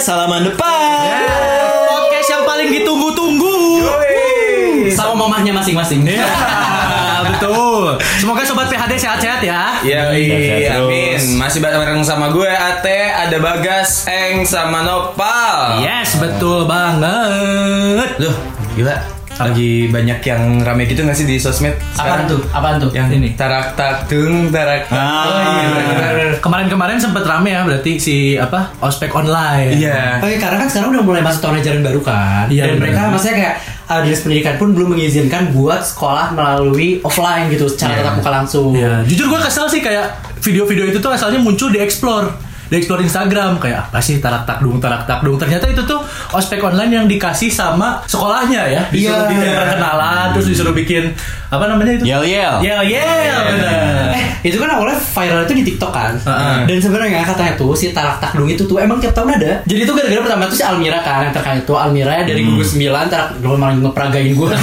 podcast halaman depan. Podcast yang paling ditunggu-tunggu. Sama mamahnya masing-masing. Ya, betul. Semoga sobat PHD sehat-sehat ya. Ya, Sehat-sehat amin. terus. Masih bareng sama gue Ate, ada Bagas, Eng, sama Nopal. Yes, betul banget. Loh, gila. Lagi banyak yang rame gitu gak sih di sosmed Apaan sekarang? tuh? Apaan tuh? Yang Ini. tarak tak tung tarak tak. Ah. Oh, iya. Kemarin-kemarin sempat rame ya berarti si apa? Ospek online. Iya. Oke, karena kan sekarang udah mulai masuk tahun ajaran baru kan. Iya, Dan mereka maksudnya kayak uh, dinas pendidikan pun belum mengizinkan buat sekolah melalui offline gitu, secara Iya. tatap muka langsung. Iya, jujur gue kesel sih kayak video-video itu tuh asalnya muncul di explore di explore Instagram kayak apa sih tarak takdung tarak takdung ternyata itu tuh ospek online yang dikasih sama sekolahnya ya disuruh Iya. bikin perkenalan terus disuruh bikin apa namanya itu Yel yel. yel yel Eh, itu kan awalnya viral itu di TikTok kan. Heeh. Dan sebenarnya katanya tuh si tarak takdung itu tuh emang tiap tahun ada. Jadi itu gara-gara pertama tuh si Almira kan yang terkait itu Almira dari gugus 9 tarak gue malah ngeperagain gue.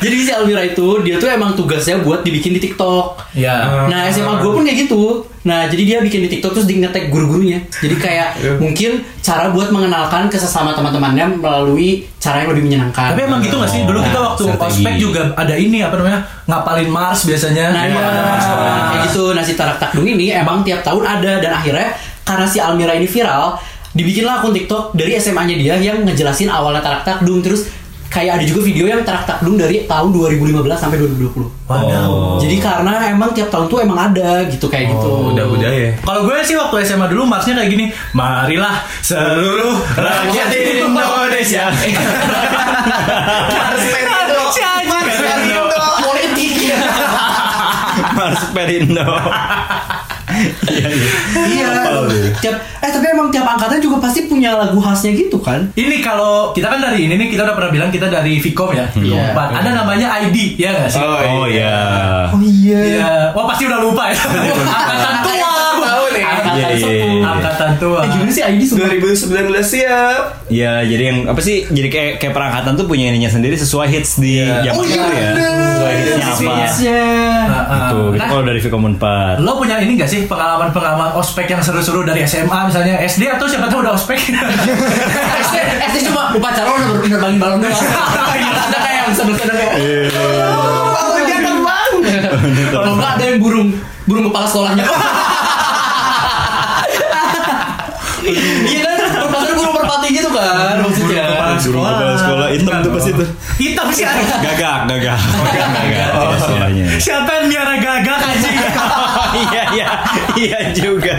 nah, jadi si Almira itu dia tuh emang tugasnya buat dibikin di TikTok. ya Nah SMA gue pun kayak gitu. Nah jadi dia bikin di TikTok terus di ngetek guru-gurunya. Jadi kayak mungkin cara buat mengenalkan ke sesama teman-temannya melalui cara yang lebih menyenangkan. Tapi emang gitu gak sih? Dulu kita Nah, waktu strategi. ospek juga ada ini apa namanya ngapalin Mars biasanya. Nah iya. Ada Mars? Sekolah. kayak gitu. Nah si Tarak Takdung ini emang tiap tahun ada. Dan akhirnya karena si Almira ini viral Dibikinlah akun TikTok dari SMA-nya dia Yang ngejelasin awalnya Tarak Takdung. Terus kayak ada juga video yang Tarak Takdung dari tahun 2015 sampai 2020 Waduh. Jadi karena emang tiap tahun tuh emang ada gitu kayak gitu Udah budaya. Kalau gue sih waktu SMA dulu Marsnya kayak gini Marilah seluruh rakyat Indonesia Mars Perindo. Mars Perindo. Politik Mars Perindo. Iya. Apa tuh? Tiap eh tapi emang tiap angkatan juga pasti punya lagu khasnya gitu kan? Ini kalau kita kan dari ini nih kita udah pernah bilang kita dari Vkom ya. Iya. Empat. Ada namanya ID ya nggak sih? Oh iya. Oh iya. Iya. Wah pasti udah lupa ya. Angkatan tua. Nih. Angkatan Iya, iya, sepuh. iya. Angkatan tua. Eh gimana sih ID sumpah? 2019 siap. Ya jadi yang apa sih? Jadi kayak kayak perangkatan tuh punya ininya sendiri sesuai hits di Iya. zaman Oh, itu iya, ya. bener. Sesuai hitsnya apa? Hitsnya. Heeh. Tuh, itu Nah, kalau dari Vkom 4. Lo punya ini gak sih pengalaman-pengalaman ospek yang seru-seru dari SMA misalnya SD atau siapa tahu udah ospek? SD, SD cuma upacara udah nerbangin balon doang. Ada kayak yang kayak. Oh, dia terbang. Kalau enggak ada yang burung burung kepala sekolahnya. Iya kan, berpasar burung merpati gitu kan maksudnya. Burung kepala sekolah hitam tuh pasti tuh. Hitam sih. Gagak, gagak. Gagak. Oh, sekolahnya. Siapa yang miara gagak anjing? Iya, iya. Iya juga.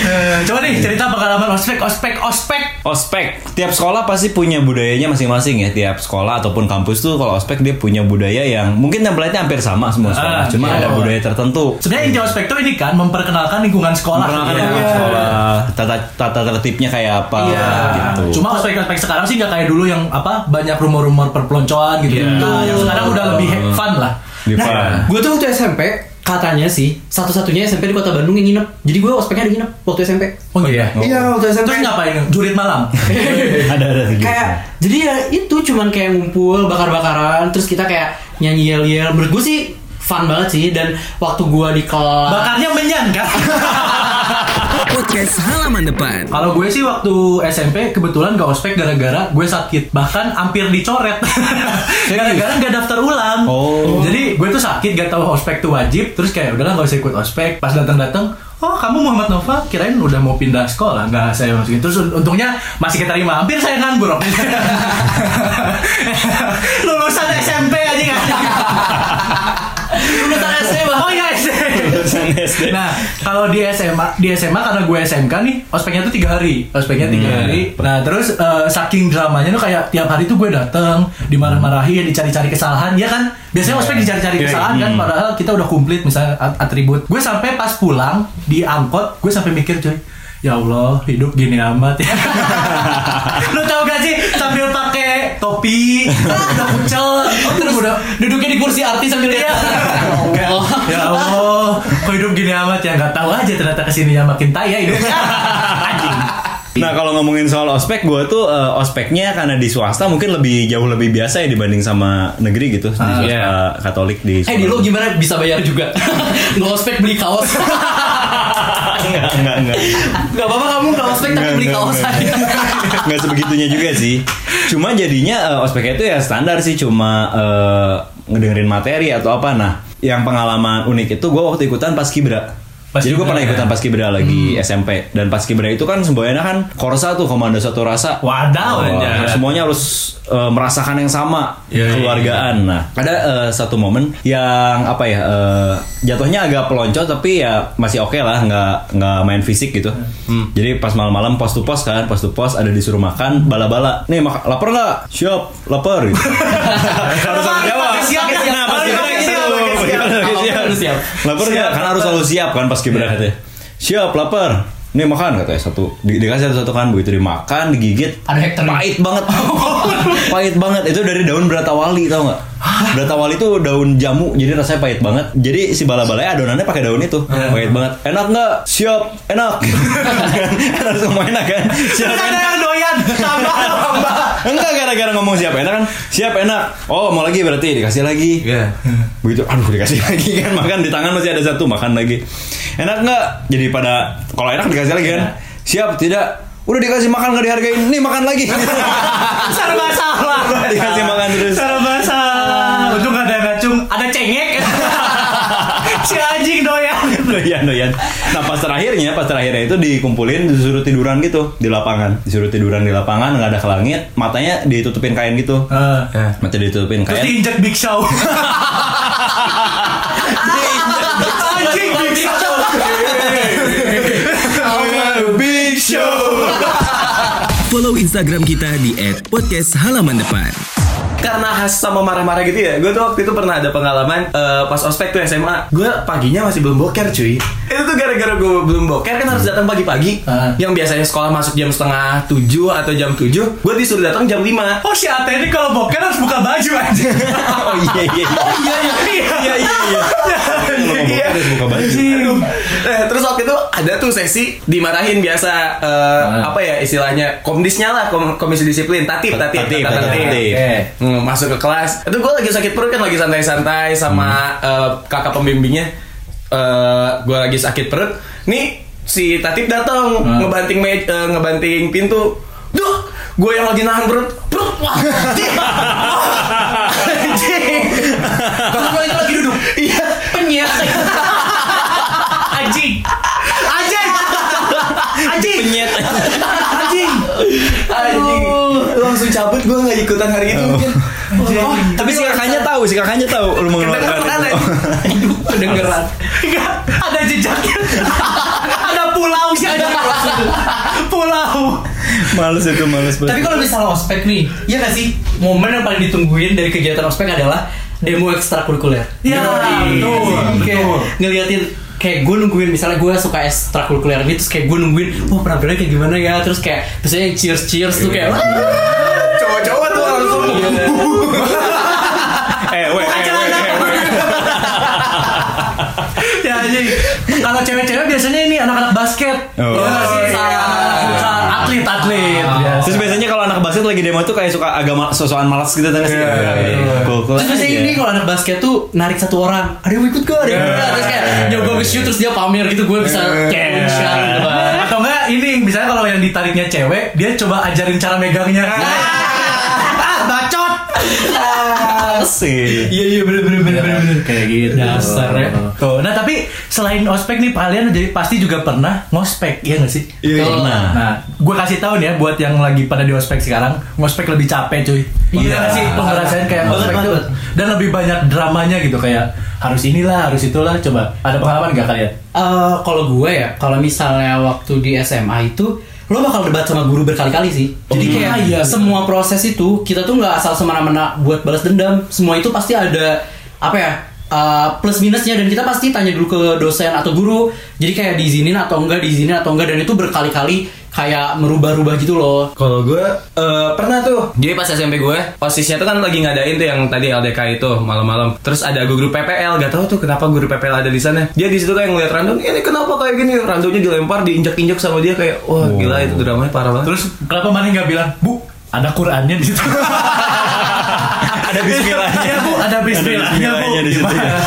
Eh, Coba nih cerita pengalaman ospek, ospek, ospek. Ospek, tiap sekolah pasti punya budayanya masing-masing ya. Tiap sekolah ataupun kampus tuh kalau ospek dia punya budaya yang mungkin template-nya hampir sama semua sekolah. Ah, Cuma iya. ada budaya tertentu. Sebenarnya inti ospek itu ini kan memperkenalkan lingkungan sekolah. Memperkenalkan Iya. lingkungan sekolah, tata tata tertibnya kayak apa Iya. gitu. Cuma ospek ospek sekarang sih nggak kayak dulu yang apa banyak rumor-rumor perpeloncoan gitu. Iya. Nah, yang sekarang udah lebih he- fun lah. Nah, gue tuh waktu SMP katanya sih satu-satunya SMP di kota Bandung yang nginep. Jadi gue ospeknya ada nginep waktu SMP. Oh iya. Iya waktu SMP. Terus ngapain? Jurit malam. ada ada gitu. kayak jadi ya itu cuman kayak ngumpul bakar-bakaran terus kita kayak nyanyi yel-yel menurut gue sih fun banget sih dan waktu gue di kelas Bakarnya menyan kan? Podcast halaman depan. Kalau gue sih waktu SMP kebetulan gak ospek gara-gara gue sakit. Bahkan hampir dicoret. Gara-gara gak daftar ulang. Oh. Jadi gue tuh sakit gak tahu ospek tuh wajib. Terus kayak udahlah gak usah ikut ospek. Pas datang-datang Oh kamu Muhammad Nova? Kirain udah mau pindah sekolah. Nggak saya masukin Terus untungnya masih keterima. Hampir saya nganggur. Lulusan SMP aja. Nggak lulusan bah Oh iya Lulusan SD. Nah, kalau di SMA, di SMA karena gue SMK nih, ospeknya tuh tiga hari, ospeknya tiga Hmm. hari. Nah, terus eh, saking dramanya tuh kayak tiap hari tuh gue dateng, dimarah-marahin, dicari-cari kesalahan, ya kan? Biasanya ospek dicari-cari Iya, kesalahan kan, hmm. padahal kita udah komplit misalnya at- atribut. Gue sampai pas pulang di angkot, gue sampai mikir coy. Ya Allah, hidup gini amat ya. Lu tau gak sih sambil pakai topi, udah kucel, oh, terus udah duduknya di kursi artis sambil Iya. lihat Kayak, ya Allah, kok hidup gini amat ya nggak tahu aja ternyata ke sininya makin taya hidupnya. Anjing. Nah kalau ngomongin soal ospek, gue tuh eh, ospeknya karena di swasta mungkin lebih jauh lebih biasa ya dibanding sama negeri gitu di Ah, swasta iya. Katolik di. Eh di lo gimana bisa bayar juga? Nggak ospek beli kaos. Enggak, enggak, enggak. Gak apa-apa kamu gak ospek tapi beli kaos saya. Nggak sebegitunya juga sih. Cuma jadinya eh, ospeknya itu ya standar sih cuma eh, ngedengerin materi atau apa. Nah, yang pengalaman unik itu gue waktu ikutan pas kibra. Jadi gue pernah ikutan paskibra lagi SMP dan paskibra itu kan semboyannya kan korsa tuh komando satu rasa. Wadaw, Wah, anjay. semuanya harus eh, merasakan yang sama Iya, iya, keluargaan. Nah, ada eh, satu momen yang apa ya eh, jatuhnya agak pelonco tapi ya masih oke lah, nggak nggak main fisik gitu. Hmm. Jadi pas malam-malam pos to pos kan, pos to pos ada disuruh makan bala-bala. Nih mak lapar nggak? Siap, lapar. Gitu. harus harus jawab. Siap, siap. Nah, pas Pakai kibra siap, gitu. pakai siap. Pakai Lapar harus siap. Lapar? Siap, Kan harus lapar. selalu siap kan pas kibra katanya. Siap, lapar. Nih makan katanya satu. Di, dikasih satu kan begitu dimakan, digigit. Ada hektar. Pahit banget. pahit banget. Itu dari daun beratawali tau nggak? Beratawali itu daun jamu, jadi rasanya pahit banget. Jadi si bala-balanya adonannya pakai daun itu. Pahit banget. Enak nggak? Siap, enak. enak semua enak kan? Siap, ada enak. Tambah tambah. Enggak gara-gara ngomong siap enak kan? Siap enak? Oh mau lagi berarti dikasih lagi. Iya. Begitu aduh dikasih lagi kan. Makan di tangan masih ada satu Makan lagi. Enak nggak Jadi pada Kalau enak dikasih lagi kan? Siap tidak? Udah dikasih makan nggak dihargain? Nih makan lagi. Serba salah. Dikasih makan terus. Serba salah. Untung ada yang ngacung, ada cengek. si anjing doyan. Doyan doyan Nah pas terakhirnya Pas terakhirnya itu dikumpulin Disuruh tiduran gitu Di lapangan Disuruh tiduran di lapangan nggak ada ke langit Matanya ditutupin kain gitu Eh, Mata ditutupin Terus kain diinjak Big Show. Anjing Big Show. Big Show Follow Instagram kita di @podcasthalamandepan. Karena khas sama marah-marah gitu ya Gue tuh waktu itu pernah ada pengalaman eh, Pas ospek tuh SMA Gue paginya masih belum boker cuy Itu tuh gara-gara gue belum boker Kan harus datang pagi-pagi Ah. Yang biasanya sekolah masuk jam setengah tujuh Atau jam tujuh Gue disuruh datang jam 5 Oh si Ate ini kalau boker harus buka baju anjing. Oh iya iya Iya iya iya iya iya. Kalau mau boker harus buka baju. Eh, terus waktu itu ada tuh sesi dimarahin biasa eh, apa ya istilahnya komdisnya lah kom- komisi disiplin tatip tatip Tatip, tatip, tatip. tatip. Oke. Hmm, masuk ke kelas itu gue lagi sakit perut kan lagi santai-santai sama eh, kakak pembimbingnya Eh gue lagi sakit perut nih si tatip datang Hmm. ngebanting me- eh, ngebanting pintu duh gue yang lagi nahan perut perut wah anjing. itu lagi duduk. iya Penyet. Anjing. Anjing. Anjing. Penyet Anjing. anjing cabut gue nggak ikutan hari itu mungkin Oh, Tapi si kakaknya tahu, si kakaknya tahu lu mengeluarkan Kedengeran, itu. Kedengeran. Enggak, ada jejaknya. ada pulau sih ada pulau. Males itu, males banget. Tapi kalau misalnya ospek nih, iya gak sih? Momen yang paling ditungguin dari kegiatan ospek adalah demo ekstrakurikuler. Ya, Yoi. betul, Kayak betul. ngeliatin kayak gue nungguin misalnya gue suka ekstrakurikuler ini terus kayak gue nungguin wah penampilannya kayak gimana ya terus kayak biasanya cheers cheers tuh kayak "Wah." Cowok-cowok tuh langsung eh, weh, eh, weh, eh, weh. ya anjing. Kalau cewek-cewek biasanya ini anak-anak basket. Oh. Ya sih? Futsal. Anak-anak futsal, atlet-atlet. biasa. Terus biasanya kalau anak basket lagi demo tuh kayak suka agak ma- sosokan malas gitu kan sih. Iya. Terus biasanya ini kalau anak basket tuh narik satu orang Ada yang ikut gak? Ada yang ikut? Terus kayak nyoba nge-shoot terus dia pamer gitu Gue bisa Iya. shot gitu kan Atau enggak ini misalnya kalau yang ditariknya cewek, dia coba ajarin cara megangnya. Ah. Asik. Iya iya bener bener bener bener Kayak gitu. Dasar ya Tuh, nah tapi selain ospek nih kalian jadi pasti juga pernah ngospek, iya gak sih? Iya, Betul. pernah. Nah, gue kasih tahu nih ya buat yang lagi pada di ospek sekarang, ngospek lebih capek cuy. Iya gak sih? Ngerasain kayak ngospek tuh banget. dan lebih banyak dramanya gitu kayak harus inilah, harus itulah. Coba ada pengalaman gak kalian? Eh, Kalau gue ya Kalau misalnya waktu di SMA itu Lo bakal debat sama guru berkali-kali sih. Jadi iya. kayak Iya, semua proses itu Kita tuh nggak asal semena-mena buat balas dendam. Semua itu pasti ada Apa ya eh, plus minusnya. Dan kita pasti tanya dulu ke dosen atau guru jadi kayak diizinin atau enggak diizinin atau enggak? Dan itu berkali-kali kayak merubah-rubah gitu loh Kalau gue eh, pernah tuh. Jadi pas SMP gue, posisinya tuh kan lagi ngadain tuh yang tadi LDK itu malam-malam. Terus ada guru PPL, gak tahu tuh kenapa guru PPL ada di sana. Dia di situ kayak ngeliat random, ini kenapa kayak gini? Randomnya dilempar, diinjak-injak sama dia kayak, wah gila itu dramanya parah banget. Terus kenapa mana nggak bilang, Bu, ada Qurannya di situ? Ada bismillahnya. Iya bu, ada bismillahnya bu. di situ ya.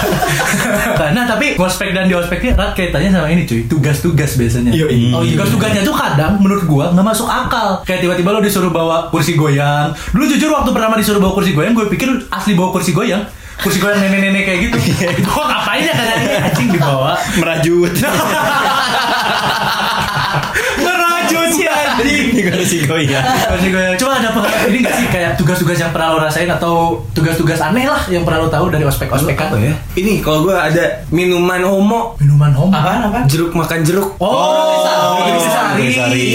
nah tapi ospek dan di ospeknya erat kaitannya sama ini cuy, tugas-tugas biasanya. Oh, iya. Tugas-tugasnya tuh kadang menurut gua nggak masuk akal. Kayak tiba-tiba lo disuruh bawa kursi goyang. Dulu jujur waktu pertama disuruh bawa kursi goyang, gue pikir asli bawa kursi goyang. Kursi goyang nenek-nenek kayak gitu. Gua ngapain ya kadang ini anjing dibawa. Merajut. Ini kan. Kursi goyang. Coba ada pengalaman ini gak sih kayak tugas-tugas yang pernah lo rasain atau tugas-tugas aneh lah yang pernah lo tahu dari ospek-ospek kan? Apa ya? Ini kalau gue ada minuman homo, Minuman home. Apaan apaan? jeruk makan jeruk. Oh, Nuggetari. Nuggetari.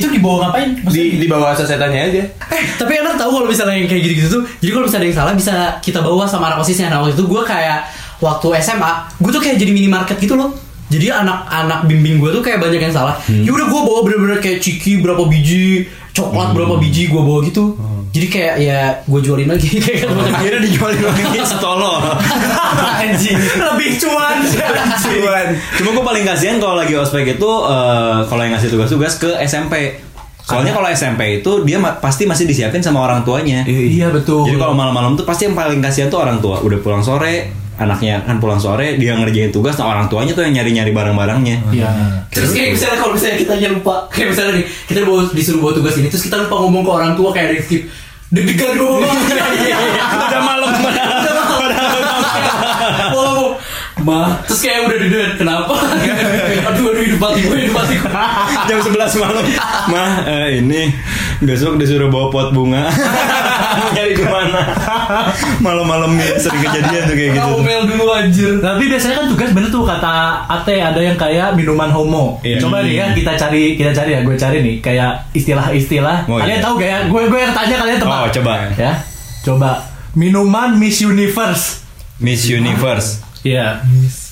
Itu dibawa ngapain? Maksudnya Di di bawah sasetannya aja. Eh, tapi enak tahu kalau misalnya yang kayak gitu-gitu tuh. Jadi kalau misalnya ada yang salah bisa kita bawa sama anak osisnya. Nah, waktu itu gue kayak waktu SMA, gue tuh kayak jadi minimarket gitu loh. Jadi anak-anak bimbing gue tuh kayak banyak yang salah. Ya udah gue bawa bener-bener kayak ciki berapa biji, coklat berapa biji gue bawa gitu. Jadi kayak ya gue jualin lagi kayak. Akhirnya dijualin lagi setolol. Anjing. Lebih cuan. Cuan. Cuma gue paling kasihan kalau lagi ospek itu eh, kalau yang ngasih tugas-tugas ke SMP. Soalnya kalau SMP itu dia ma- pasti masih disiapin sama orang tuanya. Iya betul. Jadi kalau malam-malam tuh pasti yang paling kasihan tuh orang tua. Udah pulang sore, anaknya kan pulang sore, dia ngerjain tugas, nah orang tuanya tuh yang nyari-nyari barang-barangnya. Iya. Terus kayak misalnya kalau misalnya kita aja lupa Kayak misalnya nih Kita bawa, disuruh bawa tugas ini Terus kita lupa ngomong ke orang tua Kayak ada skip Deg-degan gue Udah malam, Udah malam Ma Terus kayak udah deg-degan Kenapa? aduh aduh hidup mati gue Hidup mati gue jam 11 malam. Mah, eh, ini besok disuruh bawa pot bunga. Nyari ke mana? Malam-malam sering kejadian tuh kayak gitu. Ngomel dulu anjir Tapi biasanya kan tugas bener tuh kata Ate ada yang kayak minuman homo. Iya. Coba nih ya kita cari kita cari ya gue cari nih kayak istilah-istilah. Oh, kalian iya. tahu gak ya? Gue gue yang tanya kalian tebak. Oh, coba. Ya. Coba minuman Miss Universe. Miss Universe. Iya. Miss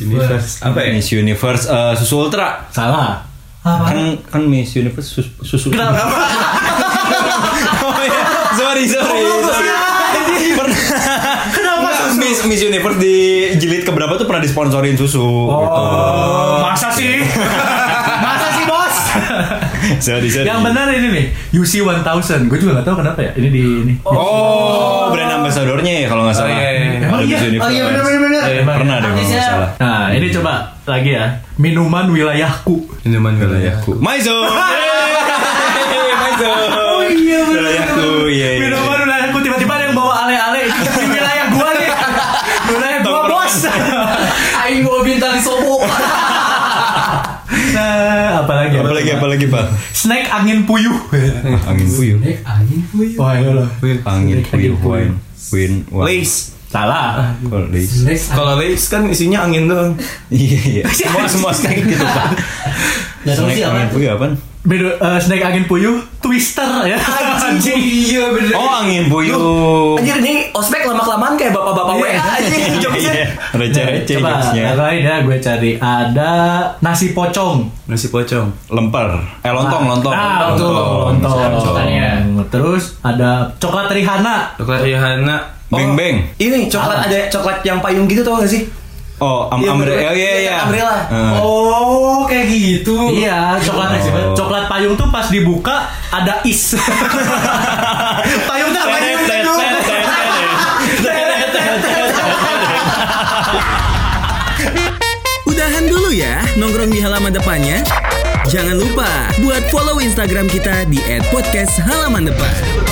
Universe. Apa ya? Miss Universe eh, susu ultra. Salah. Kan kan Miss Universe sus- susu. Kenapa? oh iya, sorry sorry. sorry. Kenapa susu? Miss Miss Universe di jilid keberapa tuh pernah disponsorin susu. Oh, masa sih? masa sih bos? Sorry sorry. yang benar ini nih, UC 1000. Gue juga gak tahu kenapa ya. Ini di ini. Oh, brand ambassadornya ya kalau nggak salah. iya, iya. Ada iya? Oh iya bener-bener Eh, Pernah deh kalau salah. Nah, ini coba lagi ya. Minuman wilayahku. Minuman wilayahku. Maizo. Maizo. Oh iya, bener. Wilayahku, iya iya. Minuman wilayahku tiba-tiba ada yang bawa ale-ale di wilayah gua nih. Wilayah gua bos. Aing bawa bintang di sobo Nah, apalagi? Apalagi apalagi Pak? Snack angin puyuh. Angin puyuh. Angin puyuh Wah, iya. Angin puyuh wine. Win. wine. Salah. Oh, lace. Kalau lace kan isinya angin doang. Iya iya. Semua semua snack gitu. Gak tau Snack sih apa angin puyuh apaan? Bedo, eh, snack angin puyuh, twister ya. Anjing. Iya bener Oh angin puyuh. Anjir nih ospek lama-kelamaan kayak bapak-bapak WA anjing jokesnya Iya. Receh-receh Coba, jokesnya. yang lain ya gue cari. Ada nasi pocong. Nasi pocong. Lemper. Eh lontong lontong. Ah. Lontong. Lontongnya. Terus ada coklat Rihanna. Coklat Rihanna. Beng beng. Ini coklat ada coklat yang payung gitu tau gak sih? Oh, am Iya, ambre. bener. Oh iya iya. Umbrella. Eh. Oh kayak gitu Iya, coklat Oh. coklat payung tuh pas dibuka ada is. payung tuh tet, tet. Udahan dulu ya nongkrong di halaman depannya. Jangan lupa buat follow Instagram kita di @podcasthalamandepan.